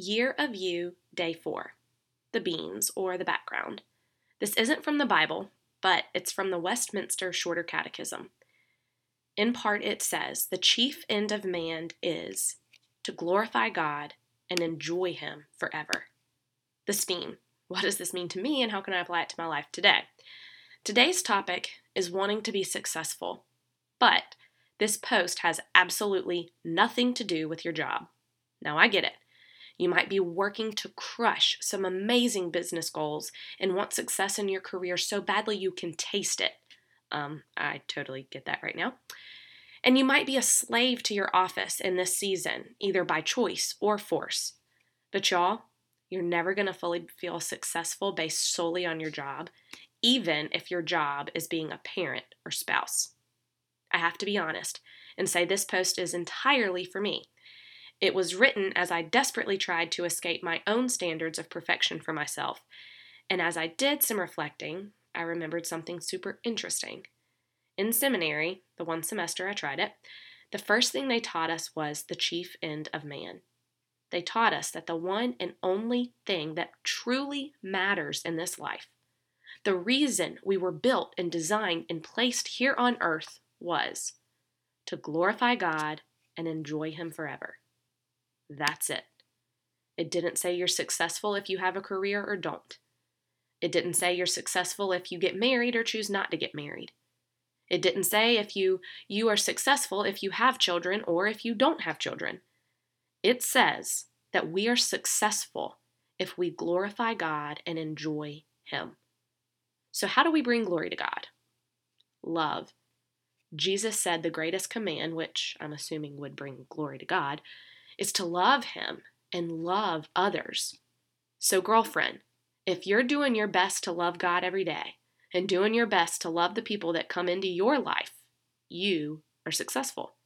Year of You, Day 4 The Beans, or the Background. This isn't from the Bible, but it's from the Westminster Shorter Catechism. In part, it says, The chief end of man is to glorify God and enjoy Him forever. The STEAM. What does this mean to me, and how can I apply it to my life today? Today's topic is wanting to be successful, but this post has absolutely nothing to do with your job. Now, I get it. You might be working to crush some amazing business goals and want success in your career so badly you can taste it. Um, I totally get that right now. And you might be a slave to your office in this season, either by choice or force. But y'all, you're never going to fully feel successful based solely on your job, even if your job is being a parent or spouse. I have to be honest and say this post is entirely for me. It was written as I desperately tried to escape my own standards of perfection for myself. And as I did some reflecting, I remembered something super interesting. In seminary, the one semester I tried it, the first thing they taught us was the chief end of man. They taught us that the one and only thing that truly matters in this life, the reason we were built and designed and placed here on earth was to glorify God and enjoy Him forever. That's it. It didn't say you're successful if you have a career or don't. It didn't say you're successful if you get married or choose not to get married. It didn't say if you you are successful if you have children or if you don't have children. It says that we are successful if we glorify God and enjoy him. So how do we bring glory to God? Love. Jesus said the greatest command, which I'm assuming would bring glory to God, is to love him and love others. So girlfriend, if you're doing your best to love God every day and doing your best to love the people that come into your life, you are successful.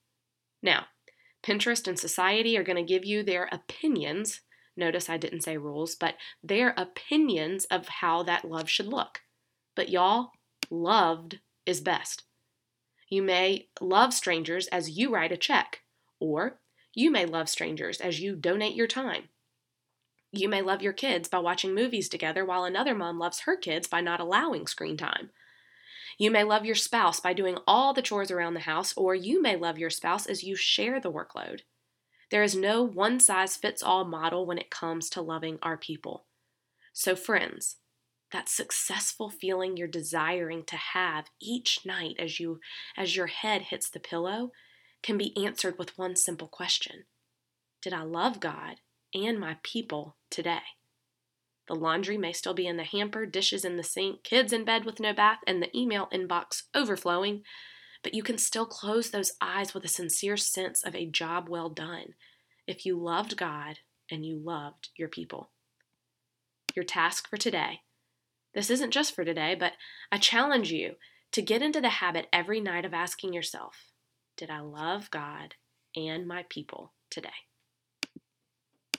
Now, Pinterest and society are going to give you their opinions. Notice I didn't say rules, but their opinions of how that love should look. But y'all, loved is best. You may love strangers as you write a check, or you may love strangers as you donate your time. You may love your kids by watching movies together while another mom loves her kids by not allowing screen time. You may love your spouse by doing all the chores around the house, or you may love your spouse as you share the workload. There is no one size fits all model when it comes to loving our people. So, friends, that successful feeling you're desiring to have each night as you as your head hits the pillow can be answered with one simple question. Did I love God and my people today. The laundry may still be in the hamper, dishes in the sink, kids in bed with no bath, and the email inbox overflowing, but you can still close those eyes with a sincere sense of a job well done if you loved God and you loved your people. Your task for today this isn't just for today, but I challenge you to get into the habit every night of asking yourself Did I love God and my people today?